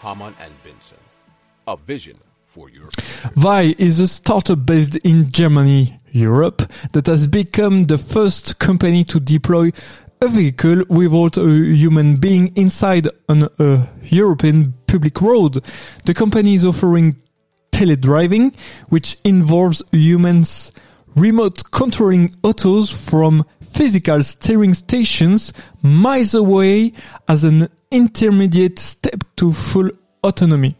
Hamann and Benson. A vision for your. Vay is a startup based in Germany, Europe, that has become the first company to deploy a vehicle without a human being inside on a European public road. The company is offering teledriving, which involves humans remote controlling autos from physical steering stations miles away as an intermediate step to full autonomy.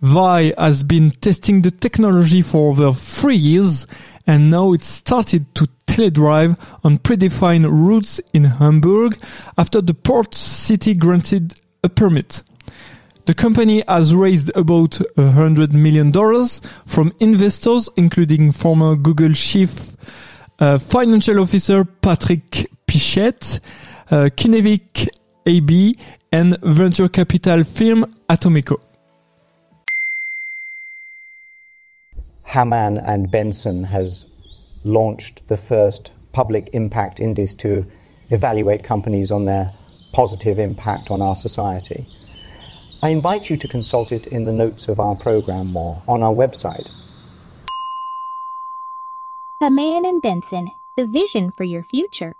Vay has been testing the technology for over three years and now it started to teledrive on predefined routes in Hamburg after the port city granted a permit. The company has raised about $100 million from investors, including former Google chief uh, financial officer Patrick Pichette, uh, Kinnevik AB, and venture capital firm Atomico. Hamann and Benson has launched the first public impact index to evaluate companies on their positive impact on our society. I invite you to consult it in the notes of our program or on our website. Hamann and Benson, the vision for your future.